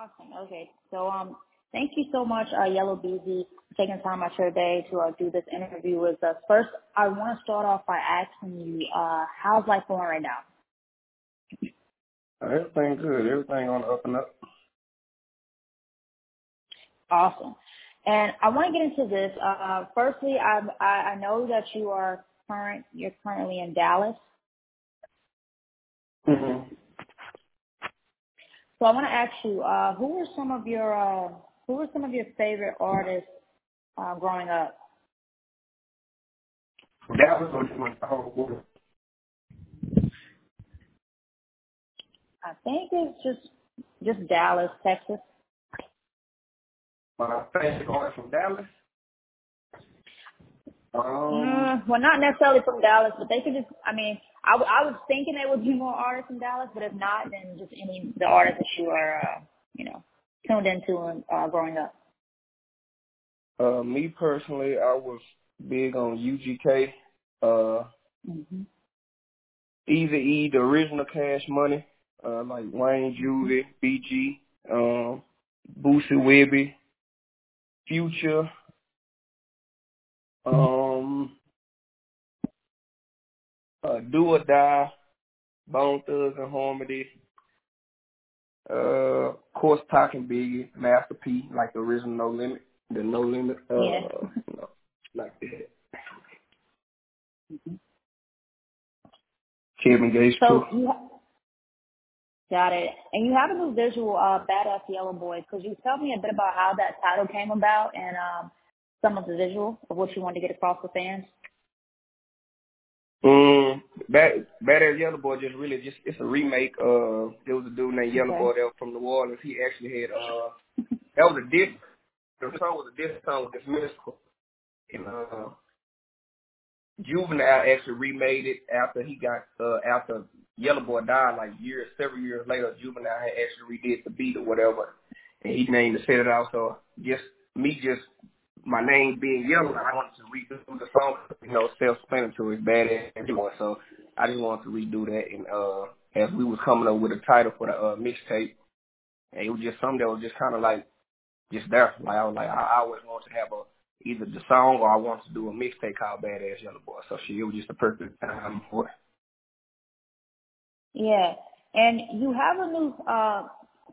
Awesome. Okay. So um, thank you so much, uh, Yella Beezy, for taking time out your day to uh, do this interview with us. First, I want to start off by asking you, uh, how's life going right now? Everything good. Everything on the up and up. Awesome. And I want to get into this. Uh, firstly, I, I know that you are current. You're currently in Dallas. Mm-hmm. So I want to ask you, uh, who were some of your uh, who were some of your favorite artists uh, growing up? Just whole? I think it's just just Dallas, Texas. My favorite artist from Dallas. Um, Mm, well, not necessarily from Dallas, but they could just. I mean, I, w- I was thinking there would be more artists from Dallas, but if not, then just any the artists that you are, uh, you know, tuned into and uh, growing up. uh, me personally, I was big on UGK. Uh, hmm Easy E, the original Cash Money, uh, like Wayne Juvie, BG, um, Boosie Webbie, Future, um, uh, Do or Die, Bone Thugs and Harmony, uh, of course Talking Biggie, Master P, like the original No Limit, the No Limit, uh, Yeah. you know, like that. Kevin Gates So too. ha- got it, and you have a new visual, uh, badass yellow boy. Could you tell me a bit about how that title came about and um, some of the visual of what you wanted to get across to fans? Um, Bad Bad Badass Yellow Boy just really just it's a remake. Uh, there was a dude named Yellow Okay. Boy that was from New Orleans. He actually had uh that was a diss. The song was a diss song with this Mystikal. And uh, Juvenile actually remade it after he got uh after Yella Boy died like years several years later. Juvenile had actually redid the beat or whatever, and he named the set it out. So just me just my name being Yellow, I wanted to redo the song. You know, self-explanatory, badass everyone. So I just wanted to redo that. And uh, as we was coming up with a title for the uh, mixtape, and it was just something that was just kind of like just there. Like I was like, I, I always wanted to have a either the song or I wanted to do a mixtape called Badass Yellow Boy. So she it was just a perfect time for it. Yeah, and you have a new uh,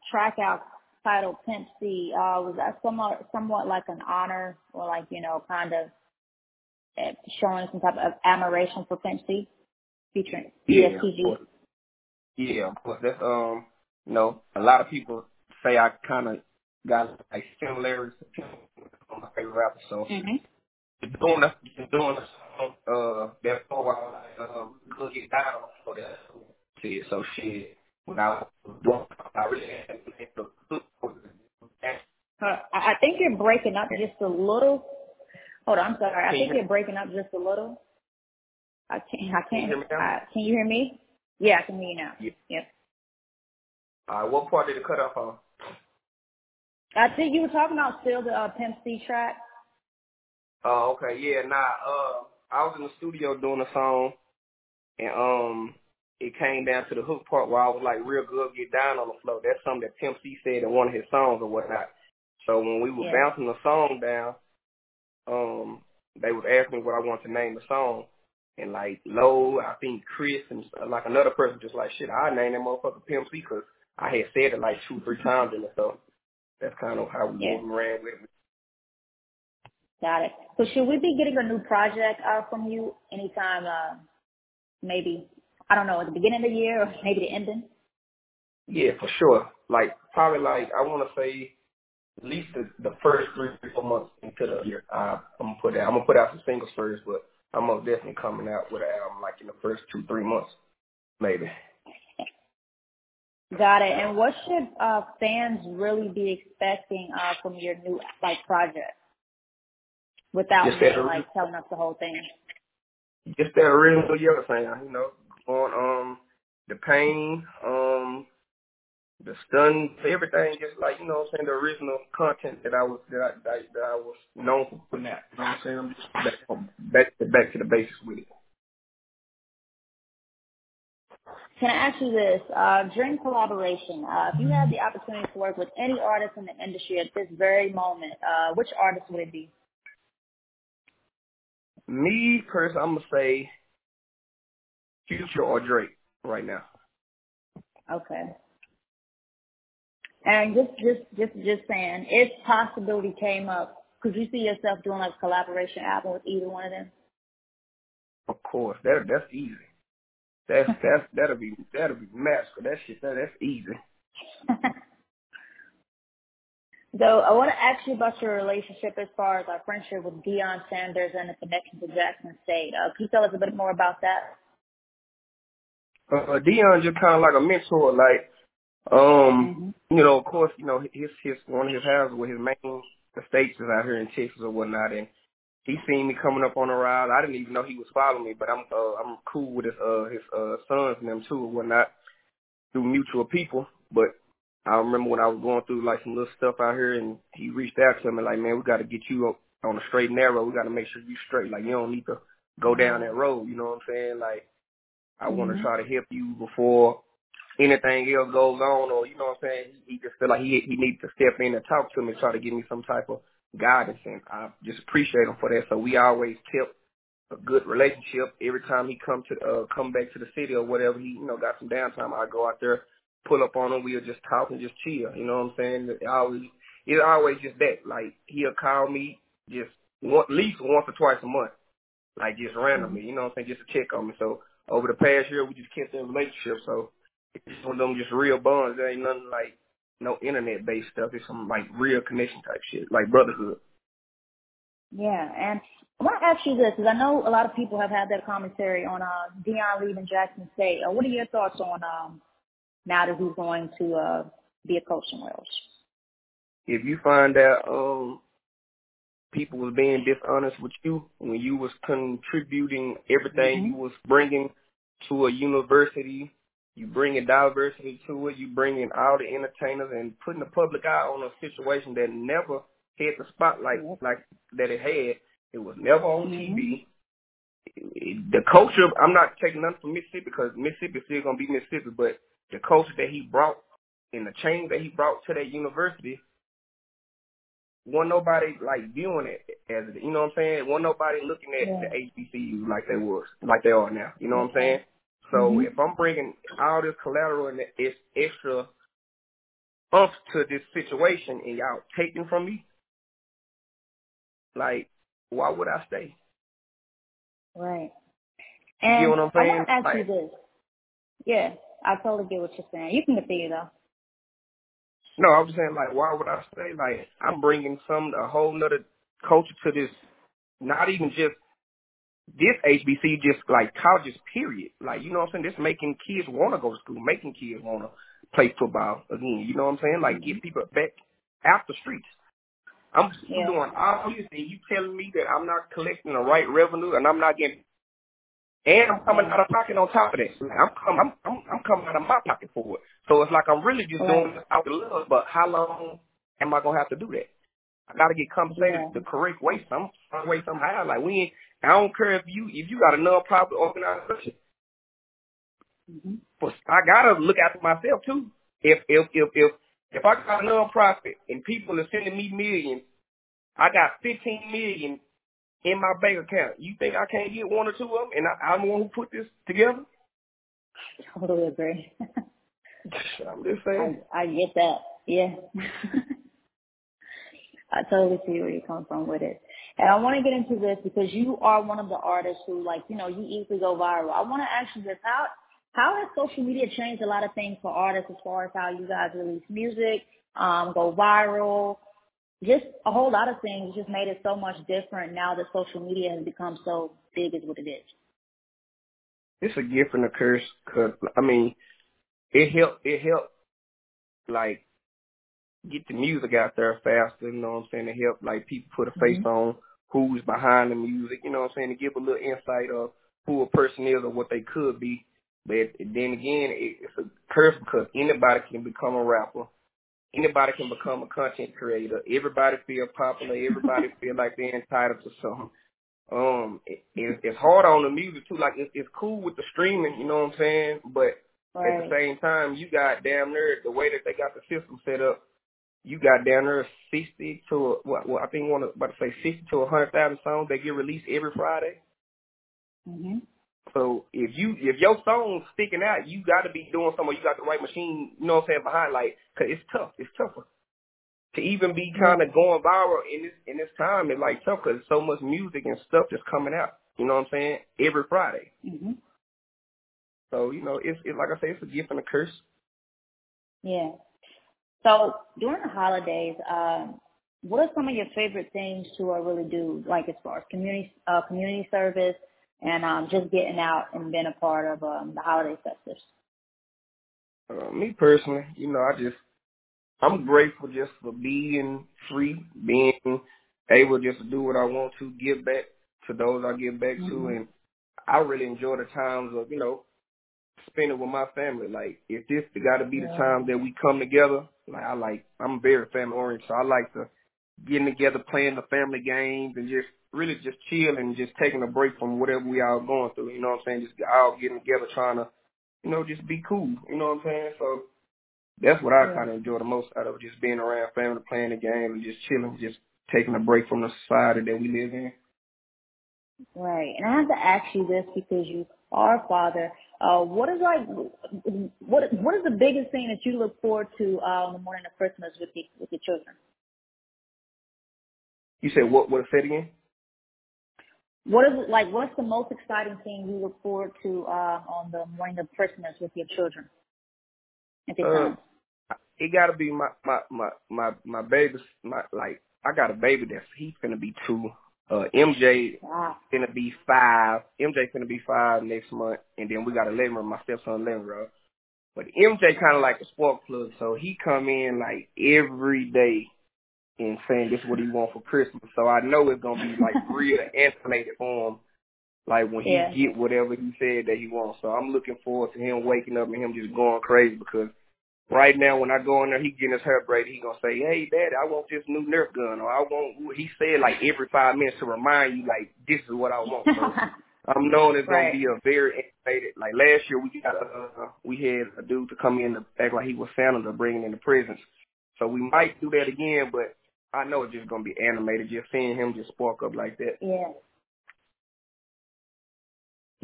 track out titled Pimp C. Uh, was that somewhat somewhat like an honor or like you know kind of uh, showing some type of admiration for Pimp C featuring Yeah, ESTG? Yeah, of course. That's um, you know, a lot of people say I kind of got like similarities to my favorite rapper. So Mm-hmm. doing the doing song, uh, that for a while, uh, get down. So that's shit. So shit. When I was doing, I really had to make for. Uh, I I think you're breaking up just a little. Hold on, I'm sorry. I think you're breaking up just a little. I can't. I Can you can't. hear me now? Can you hear me? Yeah, I can hear you now. Yeah. Yep. Uh, what part did it cut off on? I think you were talking about still the uh, Pimp C track. Oh, okay, yeah, nah. Uh, I was in the studio doing a song, and um, it came down to the hook part where I was like, "Real good, get down on the floor." That's something that Pimp C said in one of his songs or whatnot. So when we were Yeah. bouncing the song down, um, they was asking me what I wanted to name the song, and like Low, I think Chris and like another person just like, "Shit, I name that motherfucker Pimp C" because I had said it like two, three times in the song. that's kind of how we Yeah. moved ran with it. Got it. So should we be getting a new project uh, from you anytime? Uh, maybe I don't know at the beginning of the year or maybe the ending. Yeah, for sure. Like probably like I want to say at least the, the first three or four months into the year. I, I'm gonna put out. I'm gonna put out some singles first, but I'm most definitely coming out with an album like in the first two three months, maybe. Got it. And what should uh, fans really be expecting uh, from your new like project without Just being like telling us the whole thing? just that original thing, you know, on um the pain, um the stun, everything, just like you know, what I'm saying the original content that I was that I that I, that I was known for putting out. You know what I'm saying? I'm just back back to, back to the basics with it. Can I ask you this? Uh, during collaboration, uh, if you had the opportunity to work with any artist in the industry at this very moment, uh, which artist would it be? Me, personally, I'm gonna say Future or Drake right now. Okay. And just, just, just, just saying, if possibility came up, could you see yourself doing like a collaboration album with either one of them? Of course, that that's easy. That's that's that'll be that'll be master. That shit that that's easy. so I want to ask you about your relationship as far as our friendship with Deion Sanders and the connection to Jackson State. Uh, can you tell us a bit more about that? Uh, Deion just kind of like a mentor, like um, mm-hmm. you know, of course, you know, his his one of his houses with his main estates is out here in Texas or whatnot, and he seen me coming up on the ride. I didn't even know he was following me, but I'm uh, I'm cool with his uh his uh sons and them too or whatnot through mutual people. But I remember when I was going through like some little stuff out here, and he reached out to me like, man, we got to get you up on the straight and narrow. We got to make sure you straight. Like you don't need to go down that road. You know what I'm saying? Like I mm-hmm. want to try to help you before anything else goes on, or you know what I'm saying. He just feel like he he needs to step in and talk to me, try to give me some type of guidance, and I just appreciate him for that. So we always kept a good relationship. Every time he come to uh, come back to the city or whatever, he you know got some downtime. I go out there, pull up on him. We'll just talk and just chill. You know what I'm saying? It always it's always just that. Like he'll call me just one, at least once or twice a month, like just randomly. You know what I'm saying? Just to check on me. So over the past year, we just kept in relationship. So it's one of them just real bonds. There ain't nothing like no internet based stuff. It's some like real connection type shit, like brotherhood. Yeah, and I want to ask you this because I know a lot of people have had that commentary on uh, Deion leaving Jackson State. Uh, what are your thoughts on um, now that he's going to uh, be a coach somewhere else? If you find out um, people was being dishonest with you when you was contributing everything mm-hmm. you was bringing to a university you bringing diversity to it. You bringing all the entertainers and putting the public eye on a situation that never had the spotlight like that it had. It was never on mm-hmm. TV. The culture, I'm not taking nothing from Mississippi because Mississippi still going to be Mississippi, but the culture that he brought and the change that he brought to that university, wasn't nobody like viewing it as you know what I'm saying. Wasn't nobody looking at yeah. the HBCU like they was, like they are now. You know what I'm saying? So mm-hmm. if I'm bringing all this collateral and it's extra umph to this situation and y'all taking from me, like, why would I stay? Right. And you know what I'm saying? I want to ask like, you this. Yeah, I totally get what you're saying. You can continue though. No, I was saying like, why would I stay? Like, I'm bringing some a whole nother culture to this. Not even just this HBC just like colleges, period. Like, you know what I'm saying? This making kids want to go to school, making kids want to play football again. You know what I'm saying? Like, get mm-hmm. people back out the streets. I'm yeah. doing all this, and you telling me that I'm not collecting the right revenue, and I'm not getting, and I'm coming out of pocket on top of that. I'm coming, I'm, I'm, I'm coming out of my pocket for it. So it's like I'm really just doing this out of love. But how long am I gonna have to do that? I gotta get compensated yeah. the correct way, some, some way somehow. Like we ain't I don't care if you if you got a nonprofit organization. Mm-hmm. But I gotta look after myself too. If if if if if I got a nonprofit and people are sending me millions, I got fifteen million in my bank account. You think I can't get one or two of them? And I, I'm the one who put this together. Totally agree. I'm just saying. I, I get that. Yeah. I totally see where you come from with it. And I want to get into this because you are one of the artists who, like, you know, you easily go viral. I want to ask you this: how how has social media changed a lot of things for artists as far as how you guys release music, um, go viral, just a whole lot of things. Just made it so much different now that social media has become so big as what it is. It's a gift and a curse, cause I mean, it helped. It helped, like get the music out there faster, you know what I'm saying, to help like people put a face mm-hmm. on who's behind the music, you know what I'm saying, to give a little insight of who a person is or what they could be. But then again, it's a curse because anybody can become a rapper. Anybody can become a content creator. Everybody feel popular. Everybody feel like they're entitled to something. Um, it, it, it's hard on the music too. Like it's, it's cool with the streaming, you know what I'm saying? But Right. At the same time, you got damn near the way that they got the system set up. You got down there sixty to what? Well, I think one about to say sixty to a hundred thousand songs that get released every Friday. Mhm. So if you if your song's sticking out, you got to be doing something. You got the right machine. You know what I'm saying behind, like, cause it's tough. It's tougher to even be kind of going viral in this in this time. It's like tough because so much music and stuff just coming out. You know what I'm saying? Every Friday. Mhm. So you know, it's, it's like I say, it's a gift and a curse. Yeah. So during the holidays, um, what are some of your favorite things to uh, really do, like as far as community uh, community service and um, just getting out and being a part of um, the holiday festives? Uh, me personally, you know, I just I'm grateful just for being free, being able just to do what I want to, give back to those I give back mm-hmm. to, and I really enjoy the times of you know spend it with my family. Like if this got to be the time that we come together, like I like I'm very family oriented, so I like to getting together, playing the family games, and just really just chilling, and just taking a break from whatever we all going through. You know what I'm saying? Just all getting together, trying to, you know, just be cool. You know what I'm saying? So that's what I yeah. kind of enjoy the most out of just being around family, playing the game, and just chilling, just taking a break from the society that we live in. Right. And I have to ask you this because you are a father. Uh, what is like, what what is the biggest thing that you look forward to uh, on the morning of Christmas with the, with your children? You said what? What? Say it again. What is it like? What's the most exciting thing you look forward to uh, on the morning of Christmas with your children? At uh? It got to be my my my my my baby. My like I got a baby that's he's gonna be two. Uh, MJ wow. gonna be five. MJ gonna be five next month, and then we got eleven. My stepson bro. But MJ kind of like a spark plug, so he come in like every day and saying this is what he want for Christmas. So I know it's gonna be like real animated for him, like when he yeah. get whatever he said that he wants. So I'm looking forward to him waking up and him just going crazy because right now when I go in there, he getting his hair braided. He gonna say, "Hey, Daddy, I want this new Nerf gun," or "I want." He said like every five minutes to remind you like this is what I want. So I'm knowing it's right. gonna be a very animated. Like last year, we got uh, we had a dude to come in to act like he was Santa to bring in the presents. So we might do that again, but I know it's just gonna be animated. Just seeing him just spark up like that. Yeah.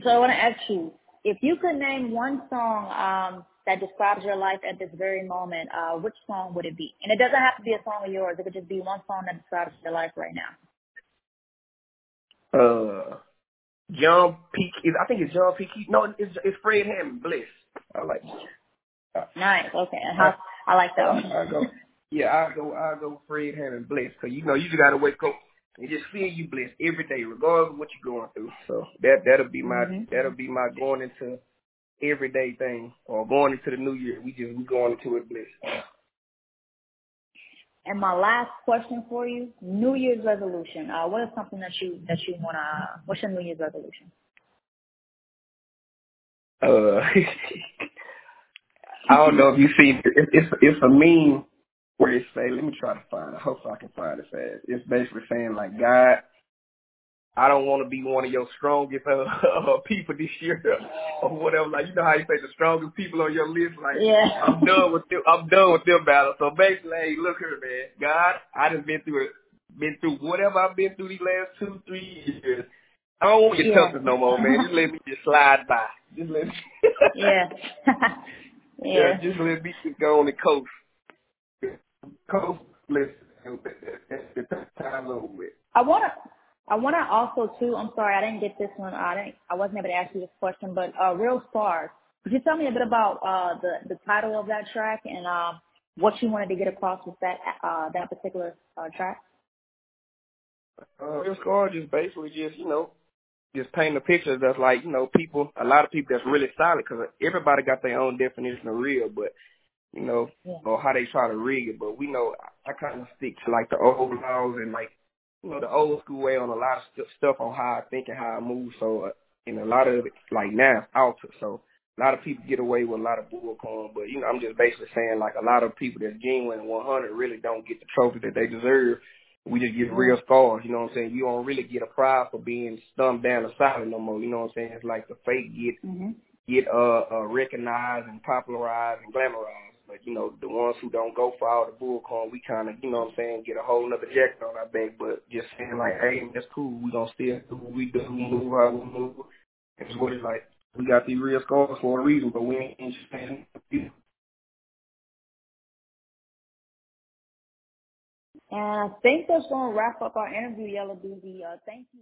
So I want to ask you, if you could name one song um, that describes your life at this very moment, uh, which song would it be? And it doesn't have to be a song of yours. It could just be one song that describes your life right now. Uh, John P. I think it's John P. No, it's it's Fred Hammond. Bliss. I like. It. Nice. Okay. I, I like that one. I go. Yeah, I go. I go. Fred Hammond. Bliss. Cause you know you just gotta wake up and just feel you blessed every day, regardless of what you're going through. So that that'll be my mm-hmm. that'll be my going into everyday thing or going into the new year. We just we going into it blessed. And my last question for you: New Year's resolution. Uh, what is something that you that you wanna? What's your New Year's resolution? Uh, I don't know if you see it, it's it's a meme where it say, let me try to find it. Hopefully I can find it fast. It's basically saying like God, I don't want to be one of your strongest uh, uh, people this year or whatever. Like you know how you say the strongest people on your list. Like yeah. I'm done with them. I'm done with them battles. So basically, hey, look here, man. God, I just been through it. Been through whatever I've been through these last two, three years. I don't want your yeah. toughness no more, man. Just let me just slide by. Just let me. yeah. yeah. Yeah. Just let me just go on the coast. Time over with. I. I want to also too. I'm sorry, I didn't get this one. I didn't. I wasn't able to ask you this question, but uh, real stars. Could you tell me a bit about uh, the the title of that track and um, what you wanted to get across with that uh, that particular uh, track? Uh, real stars just basically just you know just paint a picture that's like you know people a lot of people that's really solid because everybody got their own definition of real, but you know yeah. or how they try to rig it. But we know I, I kind of stick to like the old laws and like you know, the old school way on a lot of st- stuff on how I think and how I move. So, uh, and a lot of it, like now, it's altered. So, a lot of people get away with a lot of bullcorn. But, you know, I'm just basically saying, like, a lot of people that's genuine and 100 really don't get the trophy that they deserve. We just get real scars, you know what I'm saying? You don't really get a prize for being stumped down or solid no more, you know what I'm saying? It's like the fake get mm-hmm. get uh, uh recognized and popularized and glamorized. But you know, the ones who don't go for all the bullcorn, we kind of, you know what I'm saying, get a whole nother jacket on our back. But just saying like, hey, that's cool. We gonna still do what we do, move how we move. It's what it's like. We got these real scars for a reason, but we ain't interested in And I think that's going to wrap up our interview, Yella Beezy. Uh, thank you